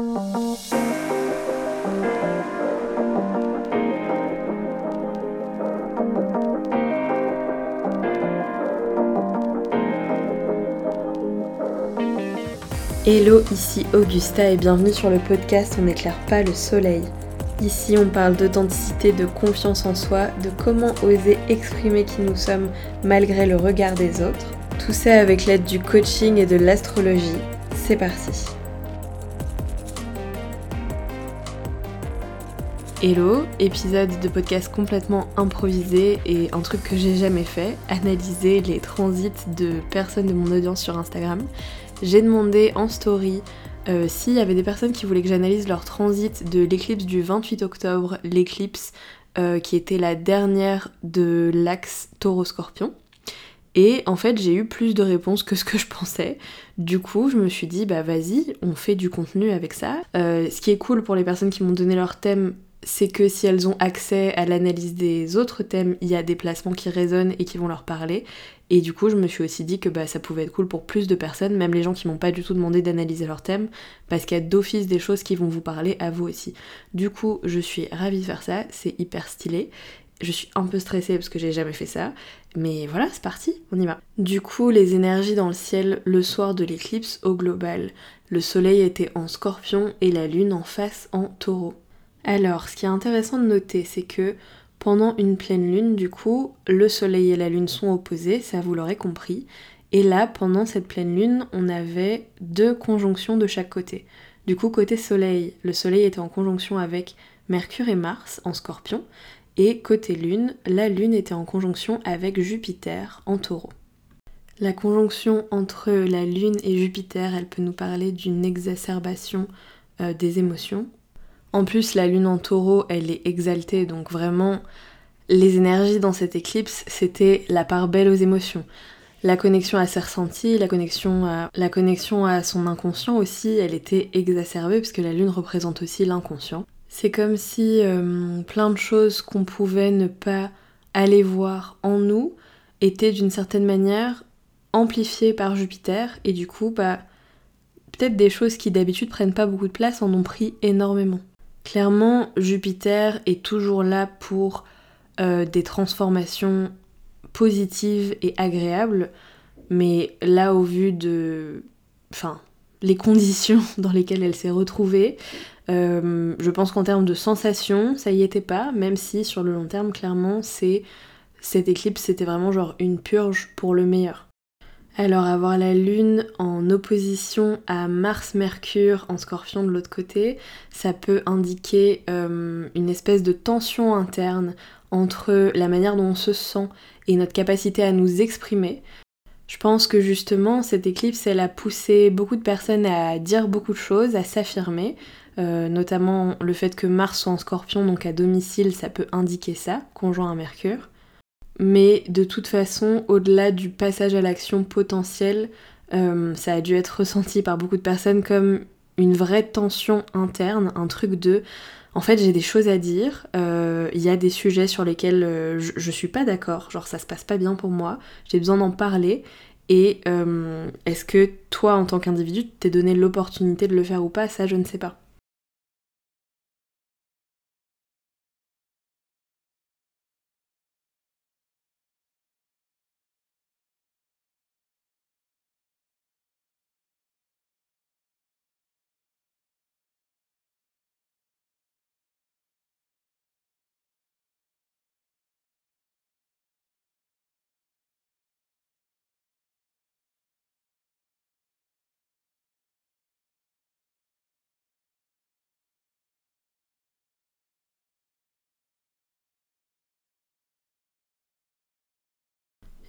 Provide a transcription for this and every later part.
Hello, ici Augusta et bienvenue sur le podcast On n'éclaire pas le soleil. Ici on parle d'authenticité, de confiance en soi, de comment oser exprimer qui nous sommes malgré le regard des autres. Tout ça avec l'aide du coaching et de l'astrologie. C'est parti. Hello, épisode de podcast complètement improvisé et un truc que j'ai jamais fait, analyser les transits de personnes de mon audience sur Instagram j'ai demandé en story euh, s'il y avait des personnes qui voulaient que j'analyse leur transit de l'éclipse du 28 octobre, l'éclipse euh, qui était la dernière de l'axe taureau-scorpion. Et en fait, j'ai eu plus de réponses que ce que je pensais. Du coup, je me suis dit, bah vas-y, on fait du contenu avec ça. Euh, ce qui est cool pour les personnes qui m'ont donné leur thème, c'est que si elles ont accès à l'analyse des autres thèmes, il y a des placements qui résonnent et qui vont leur parler. Et du coup, je me suis aussi dit que bah, ça pouvait être cool pour plus de personnes, même les gens qui m'ont pas du tout demandé d'analyser leur thème, parce qu'il y a d'office des choses qui vont vous parler à vous aussi. Du coup, je suis ravie de faire ça, c'est hyper stylé. Je suis un peu stressée parce que j'ai jamais fait ça, mais voilà, c'est parti, on y va. Du coup, les énergies dans le ciel le soir de l'éclipse au global. Le soleil était en scorpion et la lune en face en taureau. Alors, ce qui est intéressant de noter, c'est que pendant une pleine lune, du coup, le soleil et la lune sont opposés, ça vous l'aurez compris. Et là, pendant cette pleine lune, on avait deux conjonctions de chaque côté. Du coup, côté soleil, le soleil était en conjonction avec Mercure et Mars en scorpion. Et côté lune, la lune était en conjonction avec Jupiter en taureau. La conjonction entre la lune et Jupiter, elle peut nous parler d'une exacerbation euh, des émotions, en plus, la lune en taureau, elle est exaltée, donc vraiment, les énergies dans cette éclipse, c'était la part belle aux émotions. La connexion à ses ressentis, la connexion à, son inconscient aussi, elle était exacerbée puisque la lune représente aussi l'inconscient. C'est comme si euh, plein de choses qu'on pouvait ne pas aller voir en nous étaient d'une certaine manière amplifiées par Jupiter et du coup, bah, peut-être des choses qui d'habitude prennent pas beaucoup de place en ont pris énormément. Clairement, Jupiter est toujours là pour euh, des transformations positives et agréables, mais là, au vu de. Enfin, les conditions dans lesquelles elle s'est retrouvée, euh, je pense qu'en termes de sensations, ça y était pas, même si sur le long terme, clairement, c'est. Cette éclipse, c'était vraiment genre une purge pour le meilleur. Alors avoir la Lune en opposition à Mars-Mercure en scorpion de l'autre côté, ça peut indiquer euh, une espèce de tension interne entre la manière dont on se sent et notre capacité à nous exprimer. Je pense que justement cette éclipse, elle a poussé beaucoup de personnes à dire beaucoup de choses, à s'affirmer, euh, notamment le fait que Mars soit en scorpion, donc à domicile, ça peut indiquer ça, conjoint à Mercure mais de toute façon, au-delà du passage à l'action potentielle, euh, ça a dû être ressenti par beaucoup de personnes comme une vraie tension interne, un truc de en fait j'ai des choses à dire, euh, il y a des sujets sur lesquels euh, je, suis pas d'accord, genre ça se passe pas bien pour moi, j'ai besoin d'en parler. Et est-ce que toi en tant qu'individu t'es donné l'opportunité de le faire ou pas, ça je ne sais pas.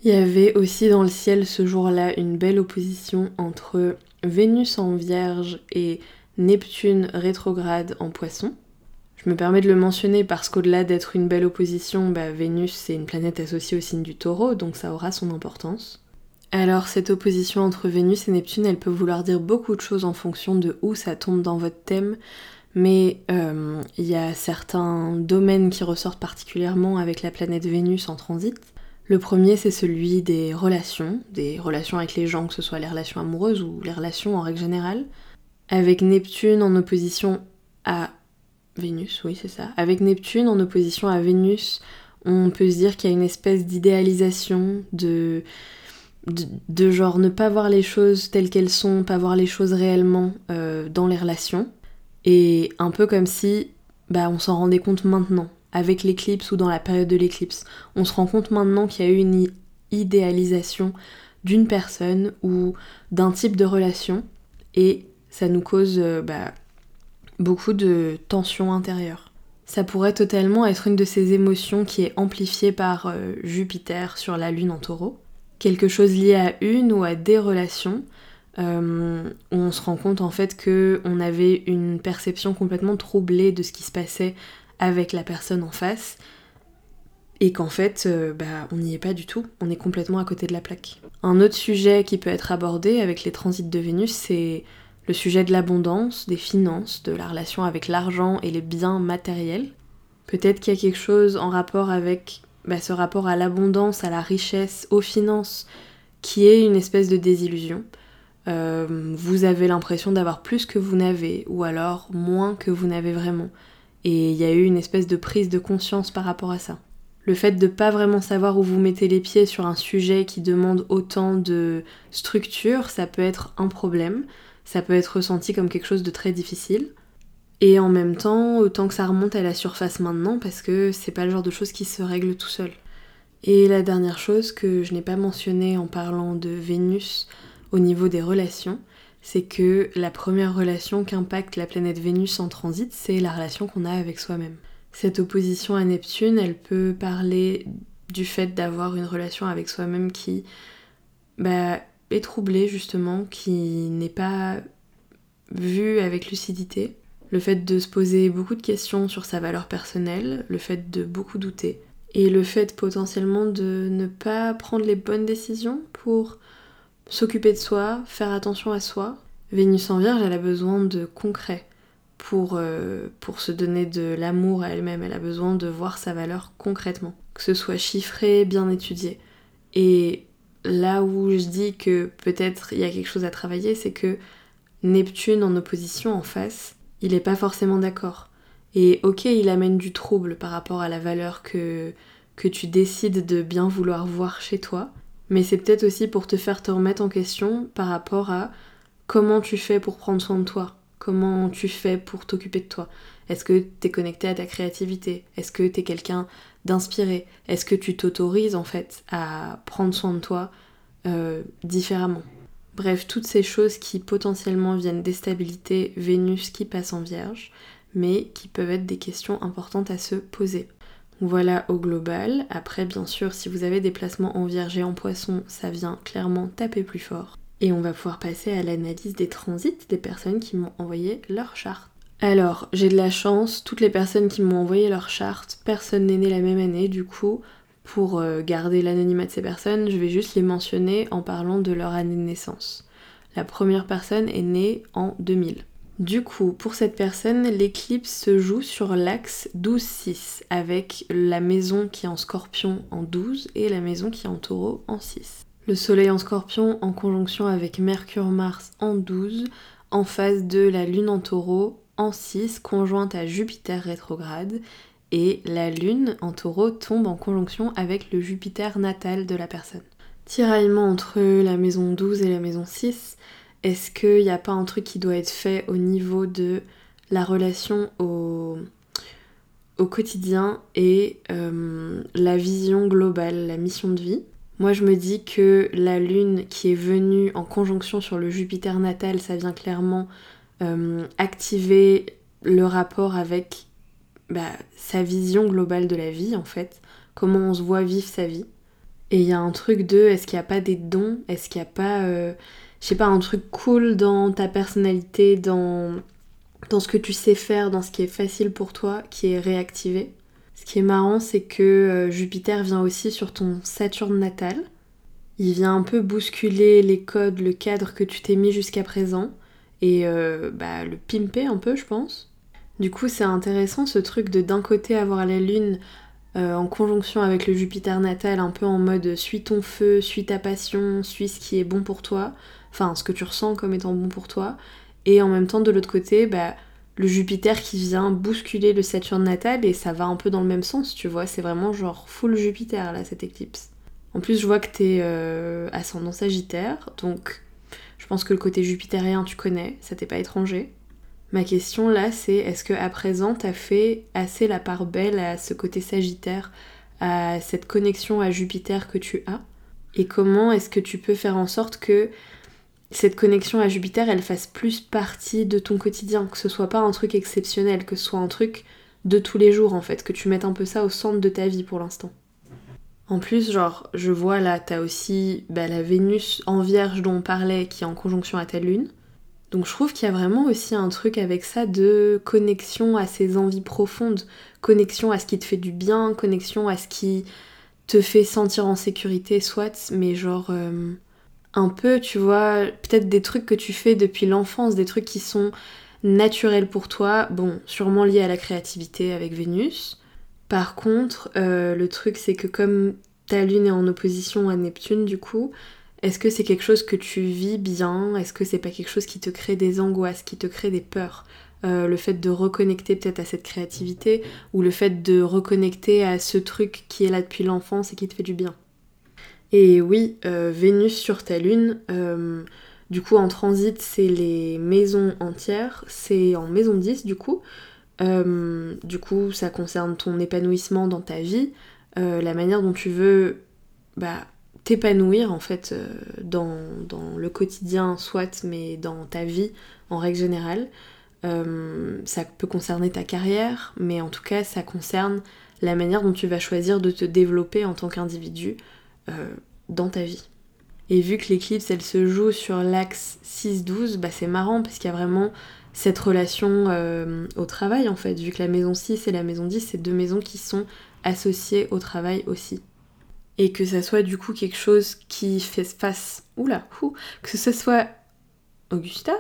Il y avait aussi dans le ciel ce jour-là une belle opposition entre Vénus en Vierge et Neptune rétrograde en Poisson. Je me permets de le mentionner parce qu'au-delà d'être une belle opposition, bah, Vénus c'est une planète associée au signe du taureau, donc ça aura son importance. Alors cette opposition entre Vénus et Neptune, elle peut vouloir dire beaucoup de choses en fonction de où ça tombe dans votre thème, mais euh, il y a certains domaines qui ressortent particulièrement avec la planète Vénus en transit. Le premier, c'est celui des relations, des relations avec les gens, que ce soit les relations amoureuses ou les relations en règle générale. Avec Neptune en opposition à Vénus, oui c'est ça. Avec Neptune en opposition à Vénus, on peut se dire qu'il y a une espèce d'idéalisation, de, de, genre ne pas voir les choses telles qu'elles sont, pas voir les choses réellement euh, dans les relations. Et un peu comme si bah, on s'en rendait compte maintenant, avec l'éclipse ou dans la période de l'éclipse. On se rend compte maintenant qu'il y a eu une idéalisation d'une personne ou d'un type de relation et ça nous cause euh, bah, beaucoup de tensions intérieures. Ça pourrait totalement être une de ces émotions qui est amplifiée par euh, Jupiter sur la Lune en taureau. Quelque chose lié à une ou à des relations, euh, où on se rend compte en fait qu'on avait une perception complètement troublée de ce qui se passait avec la personne en face, et qu'en fait, euh, bah, on n'y est pas du tout, on est complètement à côté de la plaque. Un autre sujet qui peut être abordé avec les transits de Vénus, c'est le sujet de l'abondance, des finances, de la relation avec l'argent et les biens matériels. Peut-être qu'il y a quelque chose en rapport avec bah, ce rapport à l'abondance, à la richesse, aux finances, qui est une espèce de désillusion. Euh, vous avez l'impression d'avoir plus que vous n'avez, ou alors moins que vous n'avez vraiment. Et il y a eu une espèce de prise de conscience par rapport à ça. Le fait de pas vraiment savoir où vous mettez les pieds sur un sujet qui demande autant de structure, ça peut être un problème ça peut être ressenti comme quelque chose de très difficile. Et en même temps, autant que ça remonte à la surface maintenant, parce que c'est pas le genre de choses qui se règlent tout seul. Et la dernière chose que je n'ai pas mentionnée en parlant de Vénus au niveau des relations, c'est que la première relation qu'impacte la planète Vénus en transit, c'est la relation qu'on a avec soi-même. Cette opposition à Neptune, elle peut parler du fait d'avoir une relation avec soi-même qui bah, est troublé justement, qui n'est pas vu avec lucidité. Le fait de se poser beaucoup de questions sur sa valeur personnelle, le fait de beaucoup douter, et le fait potentiellement de ne pas prendre les bonnes décisions pour s'occuper de soi, faire attention à soi. Vénus en Vierge, elle a besoin de concret pour, euh, pour se donner de l'amour à elle-même. Elle a besoin de voir sa valeur concrètement, que ce soit chiffré, bien étudié. Et là où je dis que peut-être il y a quelque chose à travailler, c'est que Neptune en opposition en face, il n'est pas forcément d'accord. Et ok, il amène du trouble par rapport à la valeur que, que tu décides de bien vouloir voir chez toi, mais c'est peut-être aussi pour te faire te remettre en question par rapport à comment tu fais pour prendre soin de toi, comment tu fais pour t'occuper de toi. Est-ce que tu es connecté à ta créativité? Est-ce que tu es quelqu'un d'inspirer Est-ce que tu t'autorises en fait à prendre soin de toi euh, différemment? Bref, toutes ces choses qui potentiellement viennent déstabiliser Vénus qui passe en Vierge, mais qui peuvent être des questions importantes à se poser. Voilà au global. Après, bien sûr, si vous avez des placements en Vierge et en Poisson, ça vient clairement taper plus fort. Et on va pouvoir passer à l'analyse des transits des personnes qui m'ont envoyé leur charte. Alors, j'ai de la chance, toutes les personnes qui m'ont envoyé leur charte, personne n'est né la même année, du coup, pour euh, garder l'anonymat de ces personnes, je vais juste les mentionner en parlant de leur année de naissance. La première personne est née en 2000. Du coup, pour cette personne, l'éclipse se joue sur l'axe 12-6, avec la maison qui est en scorpion en 12 et la maison qui est en taureau en 6. Le soleil en scorpion en conjonction avec Mercure-Mars en 12, en face de la lune en taureau en 6 conjointe à Jupiter rétrograde et la lune en taureau tombe en conjonction avec le Jupiter natal de la personne. Tiraillement entre la maison 12 et la maison 6, est-ce qu'il n'y a pas un truc qui doit être fait au niveau de la relation au, au quotidien et euh, la vision globale, la mission de vie? Moi, je me dis que la Lune qui est venue en conjonction sur le Jupiter natal, ça vient clairement euh, activer le rapport avec bah, sa vision globale de la vie en fait, comment on se voit vivre sa vie. Et il y a un truc de est-ce qu'il n'y a pas des dons, est-ce qu'il n'y a pas, euh, je sais pas, un truc cool dans ta personnalité, dans, ce que tu sais faire, dans ce qui est facile pour toi, qui est réactivé. Ce qui est marrant, c'est que euh, Jupiter vient aussi sur ton Saturne natal. Il vient un peu bousculer les codes, le cadre que tu t'es mis jusqu'à présent et euh, bah, le pimper un peu, je pense. Du coup, c'est intéressant ce truc de d'un côté avoir la lune euh, en conjonction avec le Jupiter natal, un peu en mode suis ton feu, suis ta passion, suis ce qui est bon pour toi, enfin ce que tu ressens comme étant bon pour toi, Et en même temps, de l'autre côté, bah, le Jupiter qui vient bousculer le Saturne natal et ça va un peu dans le même sens, tu vois. C'est vraiment genre full Jupiter là, cette éclipse. En plus, je vois que t'es euh, ascendant Sagittaire, donc je pense que le côté jupitérien, tu connais, ça t'est pas étranger. Ma question là, c'est est-ce que à présent t'as fait assez la part belle à ce côté Sagittaire, à cette connexion à Jupiter que tu as? Et comment est-ce que tu peux faire en sorte que cette connexion à Jupiter, elle fasse plus partie de ton quotidien, que ce soit pas un truc exceptionnel, que ce soit un truc de tous les jours en fait, que tu mettes un peu ça au centre de ta vie pour l'instant. En plus, genre, je vois là, t'as aussi bah, la Vénus en Vierge dont on parlait qui est en conjonction à ta Lune. Donc je trouve qu'il y a vraiment aussi un truc avec ça de connexion à ses envies profondes, connexion à ce qui te fait du bien, connexion à ce qui te fait sentir en sécurité, soit, mais genre euh, un peu, tu vois, peut-être des trucs que tu fais depuis l'enfance, des trucs qui sont naturels pour toi, bon, sûrement liés à la créativité avec Vénus. Par contre, euh, le truc c'est que comme ta lune est en opposition à Neptune du coup, est-ce que c'est quelque chose que tu vis bien? Est-ce que c'est pas quelque chose qui te crée des angoisses, qui te crée des peurs? Euh, Le fait de reconnecter peut-être à cette créativité ou le fait de reconnecter à ce truc qui est là depuis l'enfance et qui te fait du bien? Et oui, euh, Vénus sur ta lune, euh, du coup en transit c'est les maisons entières, c'est en maison 10 du coup. du coup ça concerne ton épanouissement dans ta vie, la manière dont tu veux bah, t'épanouir en fait euh, dans, le quotidien soit mais dans ta vie en règle générale. Euh, ça peut concerner ta carrière, mais en tout cas ça concerne la manière dont tu vas choisir de te développer en tant qu'individu euh, dans ta vie. Et vu que l'éclipse elle se joue sur l'axe 6-12, bah c'est marrant parce qu'il y a vraiment cette relation au travail en fait, vu que la maison 6 et la maison 10 c'est deux maisons qui sont associées au travail aussi. Et que ça soit du coup quelque chose qui fait face, oula, que ce soit Augusta,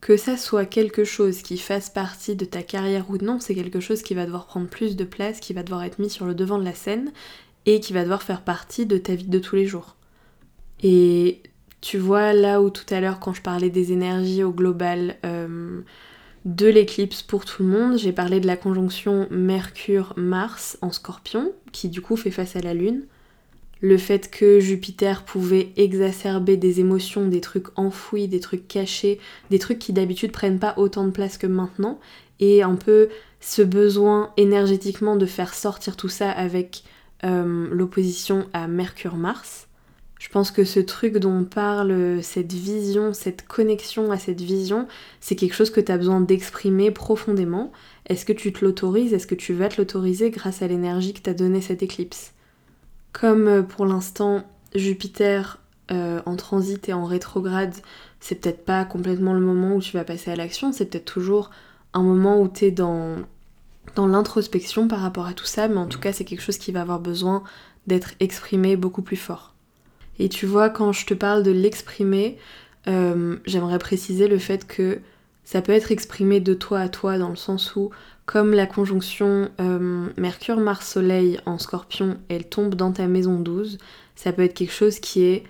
que ça soit quelque chose qui fasse partie de ta carrière ou non, c'est quelque chose qui va devoir prendre plus de place, qui va devoir être mis sur le devant de la scène et qui va devoir faire partie de ta vie de tous les jours. Et tu vois là où tout à l'heure quand je parlais des énergies au global euh, de l'éclipse pour tout le monde, j'ai parlé de la conjonction Mercure-Mars en scorpion, qui du coup fait face à la Lune le fait que Jupiter pouvait exacerber des émotions, des trucs enfouis, des trucs cachés, des trucs qui d'habitude prennent pas autant de place que maintenant, et un peu ce besoin énergétiquement de faire sortir tout ça avec euh, l'opposition à Mercure-Mars. Je pense que ce truc dont on parle, cette vision, cette connexion à cette vision, c'est quelque chose que tu as besoin d'exprimer profondément. Est-ce que tu te l'autorises? Est-ce que tu vas te l'autoriser grâce à l'énergie que t'a donné cette éclipse? Comme euh, pour l'instant Jupiter euh, en transit et en rétrograde, c'est peut-être pas complètement le moment où tu vas passer à l'action, c'est peut-être toujours un moment où tu es dans, dans l'introspection par rapport à tout ça, mais en tout cas c'est quelque chose qui va avoir besoin d'être exprimé beaucoup plus fort. Et tu vois, quand je te parle de l'exprimer, euh, j'aimerais préciser le fait que ça peut être exprimé de toi à toi dans le sens où comme la conjonction euh, Mercure-Mars-Soleil en scorpion, elle tombe dans ta maison 12, ça peut être quelque chose qui est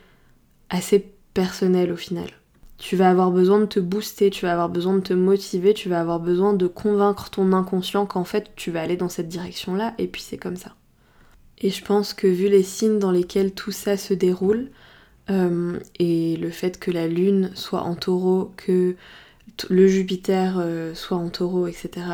assez personnel au final. Tu vas avoir besoin de te booster, tu vas avoir besoin de te motiver, tu vas avoir besoin de convaincre ton inconscient qu'en fait tu vas aller dans cette direction-là, et puis c'est comme ça. Et je pense que vu les signes dans lesquels tout ça se déroule, euh, et le fait que la Lune soit en taureau, que le Jupiter euh, soit en taureau, etc.,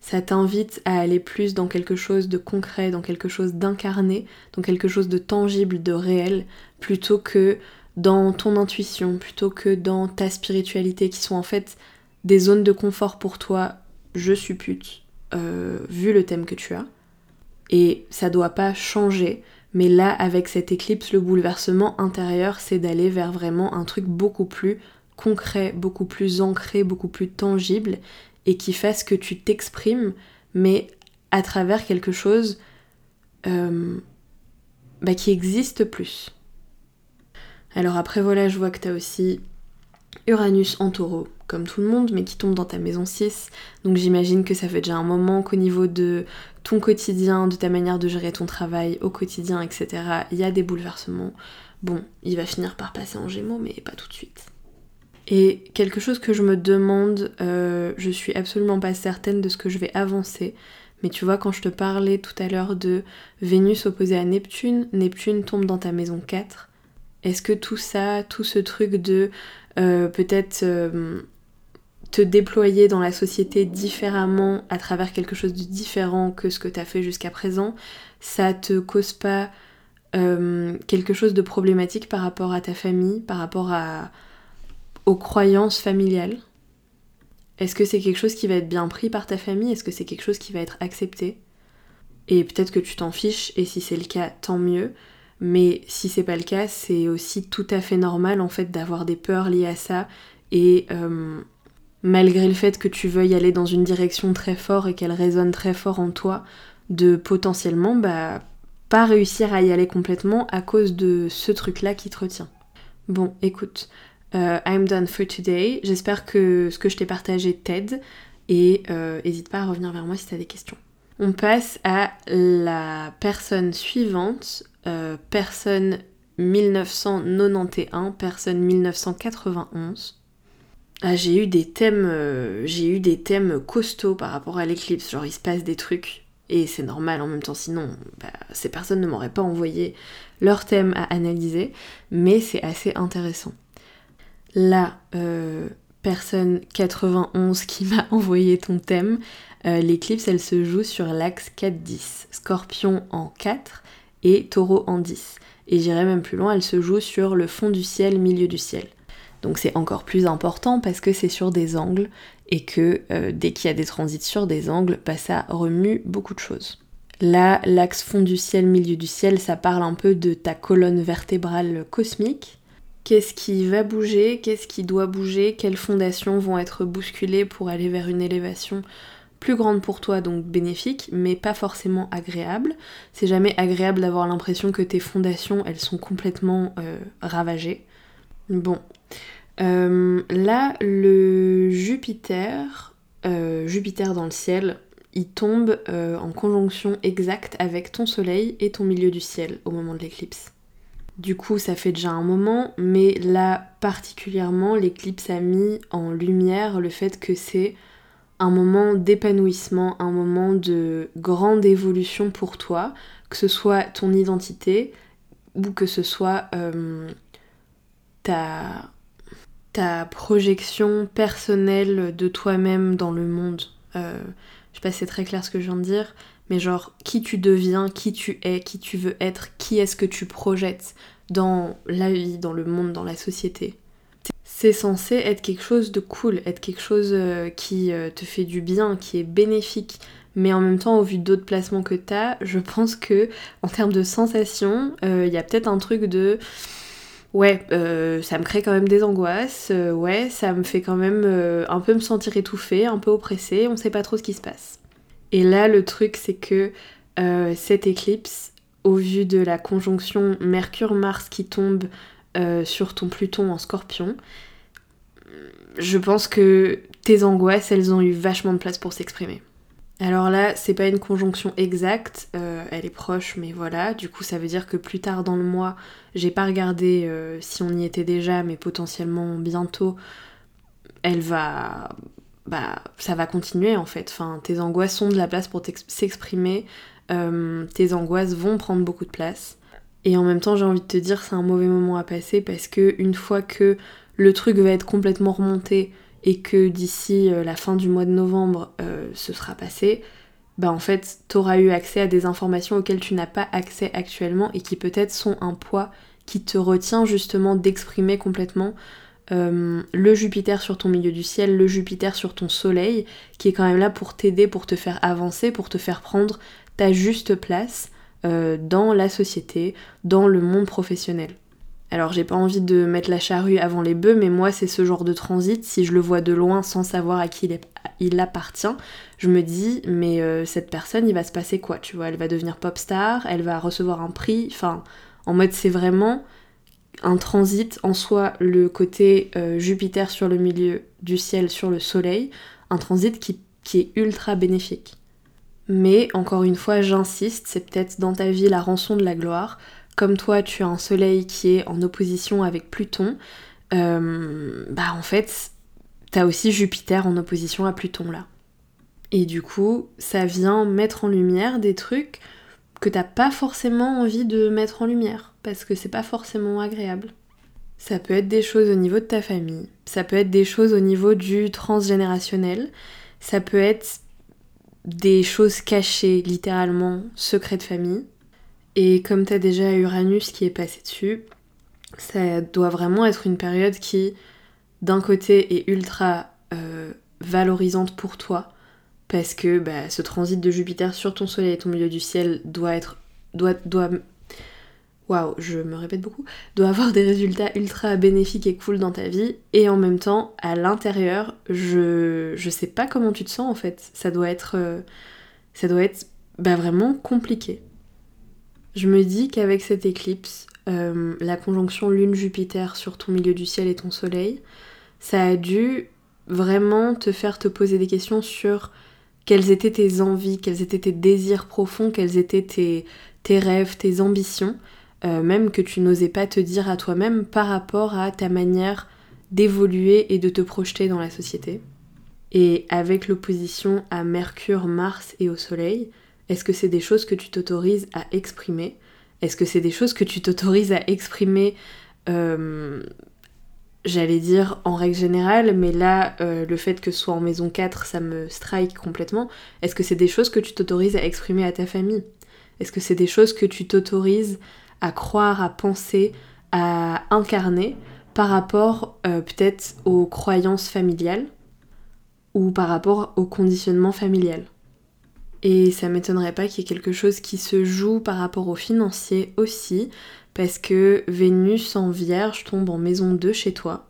ça t'invite à aller plus dans quelque chose de concret, dans quelque chose d'incarné, dans quelque chose de tangible, de réel, plutôt que dans ton intuition, plutôt que dans ta spiritualité, qui sont en fait des zones de confort pour toi, je suppute, euh, vu le thème que tu as. Et ça doit pas changer, mais là, avec cette éclipse, le bouleversement intérieur, c'est d'aller vers vraiment un truc beaucoup plus concret, beaucoup plus ancré, beaucoup plus tangible, et qui fasse que tu t'exprimes, mais à travers quelque chose euh, bah, qui existe plus. Alors après voilà, je vois que tu as aussi Uranus en taureau, comme tout le monde, mais qui tombe dans ta maison 6. Donc j'imagine que ça fait déjà un moment qu'au niveau de ton quotidien, de ta manière de gérer ton travail au quotidien, etc., il y a des bouleversements. Bon, il va finir par passer en gémeaux, mais pas tout de suite. Et quelque chose que je me demande, euh, je suis absolument pas certaine de ce que je vais avancer, mais tu vois, quand je te parlais tout à l'heure de Vénus opposée à Neptune, Neptune tombe dans ta maison 4. Est-ce que tout ça, tout ce truc de euh, peut-être euh, te déployer dans la société différemment à travers quelque chose de différent que ce que tu as fait jusqu'à présent, ça te cause pas euh, quelque chose de problématique par rapport à ta famille, par rapport à, aux croyances familiales? Est-ce que c'est quelque chose qui va être bien pris par ta famille? Est-ce que c'est quelque chose qui va être accepté? Et peut-être que tu t'en fiches, et si c'est le cas, tant mieux. Mais si c'est pas le cas, c'est aussi tout à fait normal en fait d'avoir des peurs liées à ça. Et euh, malgré le fait que tu veuilles aller dans une direction très fort et qu'elle résonne très fort en toi, de potentiellement bah, pas réussir à y aller complètement à cause de ce truc-là qui te retient. Bon, écoute, euh, I'm done for today. J'espère que ce que je t'ai partagé t'aide et n'hésite euh, pas à revenir vers moi si tu as des questions. On passe à la personne suivante, euh, personne 1991, personne 1991. Ah, j'ai eu des thèmes, j'ai eu des thèmes costauds par rapport à l'éclipse, genre il se passe des trucs. Et c'est normal en même temps, sinon bah, ces personnes ne m'auraient pas envoyé leur thème à analyser, mais c'est assez intéressant. La euh, personne 91 qui m'a envoyé ton thème, euh, l'éclipse elle se joue sur l'axe 4-10, scorpion en 4 et taureau en 10. Et j'irai même plus loin, elle se joue sur le fond du ciel, milieu du ciel. Donc c'est encore plus important parce que c'est sur des angles et que euh, dès qu'il y a des transits sur des angles, bah, ça remue beaucoup de choses. Là, l'axe fond du ciel, milieu du ciel, ça parle un peu de ta colonne vertébrale cosmique. Qu'est-ce qui va bouger? Qu'est-ce qui doit bouger? Quelles fondations vont être bousculées pour aller vers une élévation? Plus grande pour toi, donc bénéfique, mais pas forcément agréable. C'est jamais agréable d'avoir l'impression que tes fondations, elles sont complètement euh, ravagées. Bon, euh, là, le Jupiter, euh, Jupiter dans le ciel, il tombe en conjonction exacte avec ton soleil et ton milieu du ciel au moment de l'éclipse. Du coup, ça fait déjà un moment, mais là particulièrement, l'éclipse a mis en lumière le fait que c'est un moment d'épanouissement, un moment de grande évolution pour toi, que ce soit ton identité ou que ce soit ta ta projection personnelle de toi-même dans le monde. Euh, je sais pas si c'est très clair ce que je viens de dire, mais genre qui tu deviens, qui tu es, qui tu veux être, qui est-ce que tu projettes dans la vie, dans le monde, dans la société. C'est censé être quelque chose de cool, être quelque chose euh, qui euh, te fait du bien, qui est bénéfique. Mais en même temps, au vu d'autres placements que t'as, je pense que en termes de sensations, il y a peut-être un truc de ouais, euh, ça me crée quand même des angoisses, euh, ouais, ça me fait quand même euh, un peu me sentir étouffée, un peu oppressée, on sait pas trop ce qui se passe. Et là, le truc, c'est que cette éclipse, au vu de la conjonction Mercure-Mars qui tombe sur ton Pluton en scorpion, je pense que tes angoisses, elles ont eu vachement de place pour s'exprimer. Alors là, c'est pas une conjonction exacte, euh, elle est proche, mais voilà. Du coup, ça veut dire que plus tard dans le mois, j'ai pas regardé euh, si on y était déjà, mais potentiellement bientôt, elle va. Bah, ça va continuer en fait. Enfin, tes angoisses ont de la place pour s'exprimer, euh, tes angoisses vont prendre beaucoup de place. Et en même temps, j'ai envie de te dire, c'est un mauvais moment à passer parce que une fois que le truc va être complètement remonté, et que d'ici euh, la fin du mois de novembre euh, ce sera passé, bah en fait t'auras eu accès à des informations auxquelles tu n'as pas accès actuellement et qui peut-être sont un poids qui te retient justement d'exprimer complètement euh, le Jupiter sur ton milieu du ciel, le Jupiter sur ton soleil, qui est quand même là pour t'aider, pour te faire avancer, pour te faire prendre ta juste place dans la société, dans le monde professionnel. Alors j'ai pas envie de mettre la charrue avant les bœufs, mais moi c'est ce genre de transit, si je le vois de loin sans savoir à qui il, appartient, je me dis mais euh, cette personne il va se passer quoi, tu vois, elle va devenir pop star, elle va recevoir un prix, enfin en mode c'est vraiment un transit en soi, le côté euh, Jupiter sur le milieu du ciel sur le soleil, un transit qui, qui est ultra bénéfique. Mais encore une fois, j'insiste, c'est peut-être dans ta vie la rançon de la gloire. Comme toi, tu as un soleil qui est en opposition avec Pluton. euh, bah en fait, t'as aussi Jupiter en opposition à Pluton là. Et du coup, ça vient mettre en lumière des trucs que t'as pas forcément envie de mettre en lumière, parce que c'est pas forcément agréable. Ça peut être des choses au niveau de ta famille, ça peut être des choses au niveau du transgénérationnel, ça peut être des choses cachées, littéralement, secrets de famille. Et comme t'as déjà Uranus qui est passé dessus, ça doit vraiment être une période qui, d'un côté, est ultra euh, valorisante pour toi, parce que bah, ce transit de Jupiter sur ton soleil et ton milieu du ciel doit être. doit. doit Waouh, je me répète beaucoup, doit avoir des résultats ultra bénéfiques et cool dans ta vie, et en même temps, à l'intérieur, je, je sais pas comment tu te sens en fait. Ça doit être. Euh, ça doit être bah, vraiment compliqué. Je me dis qu'avec cette éclipse, euh, la conjonction Lune-Jupiter sur ton milieu du ciel et ton soleil, ça a dû vraiment te faire te poser des questions sur quelles étaient tes envies, quels étaient tes désirs profonds, quels étaient tes, rêves, tes ambitions, euh, même que tu n'osais pas te dire à toi-même par rapport à ta manière d'évoluer et de te projeter dans la société. Et avec l'opposition à Mercure, Mars et au Soleil, est-ce que c'est des choses que tu t'autorises à exprimer? Est-ce que c'est des choses que tu t'autorises à exprimer, euh, j'allais dire en règle générale, mais là, euh, le fait que ce soit en maison 4, ça me strike complètement. Est-ce que c'est des choses que tu t'autorises à exprimer à ta famille? Est-ce que c'est des choses que tu t'autorises à croire, à penser, à incarner par rapport euh, peut-être aux croyances familiales ou par rapport au conditionnement familial? Et ça m'étonnerait pas qu'il y ait quelque chose qui se joue par rapport au financier aussi, parce que Vénus en vierge tombe en maison 2 chez toi.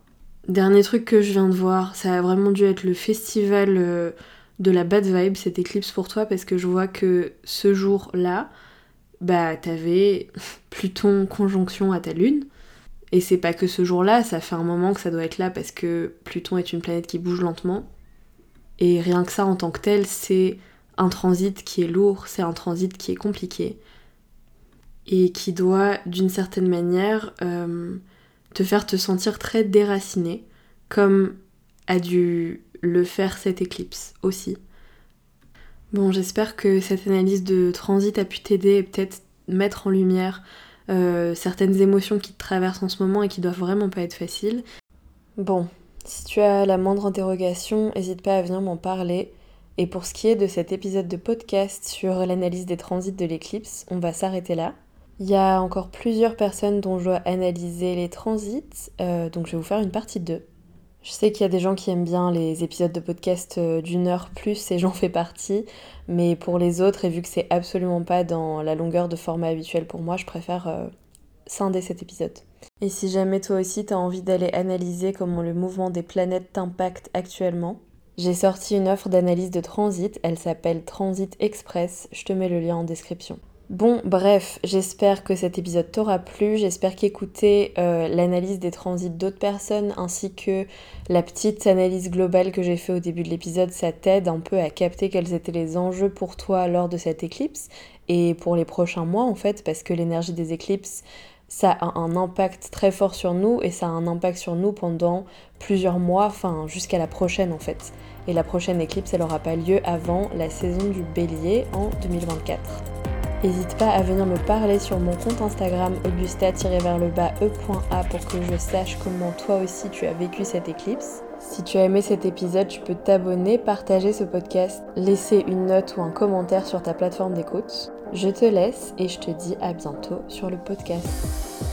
Dernier truc que je viens de voir, ça a vraiment dû être le festival euh, de la bad vibe, cette éclipse pour toi, parce que je vois que ce jour-là, bah t'avais Pluton conjonction à ta lune. Et c'est pas que ce jour-là, ça fait un moment que ça doit être là parce que Pluton est une planète qui bouge lentement. Et rien que ça en tant que tel, c'est un transit qui est lourd, c'est un transit qui est compliqué et qui doit d'une certaine manière euh, te faire te sentir très déraciné, comme a dû le faire cette éclipse aussi. Bon, j'espère que cette analyse de transit a pu t'aider et peut-être mettre en lumière euh, certaines émotions qui te traversent en ce moment et qui doivent vraiment pas être faciles. Bon, si tu as la moindre interrogation, n'hésite pas à venir m'en parler. Et pour ce qui est de cet épisode de podcast sur l'analyse des transits de l'éclipse, on va s'arrêter là. Il y a encore plusieurs personnes dont je dois analyser les transits, euh, donc je vais vous faire une partie 2. Je sais qu'il y a des gens qui aiment bien les épisodes de podcast euh, d'une heure plus et j'en fais partie, mais pour les autres, et vu que c'est absolument pas dans la longueur de format habituel pour moi, je préfère euh, scinder cet épisode. Et si jamais toi aussi t'as envie d'aller analyser comment le mouvement des planètes t'impacte actuellement, j'ai sorti une offre d'analyse de transit, elle s'appelle Transit Express, je te mets le lien en description. Bon, bref, j'espère que cet épisode t'aura plu, j'espère qu'écouter euh, l'analyse des transits d'autres personnes ainsi que la petite analyse globale que j'ai fait au début de l'épisode, ça t'aide un peu à capter quels étaient les enjeux pour toi lors de cette éclipse et pour les prochains mois en fait, parce que l'énergie des éclipses, ça a un impact très fort sur nous et ça a un impact sur nous pendant plusieurs mois, enfin jusqu'à la prochaine en fait. Et la prochaine éclipse, elle n'aura pas lieu avant la saison du bélier en 2024. N'hésite pas à venir me parler sur mon compte Instagram augusta-e.a pour que je sache comment toi aussi tu as vécu cette éclipse. Si tu as aimé cet épisode, tu peux t'abonner, partager ce podcast, laisser une note ou un commentaire sur ta plateforme d'écoute. Je te laisse et je te dis à bientôt sur le podcast.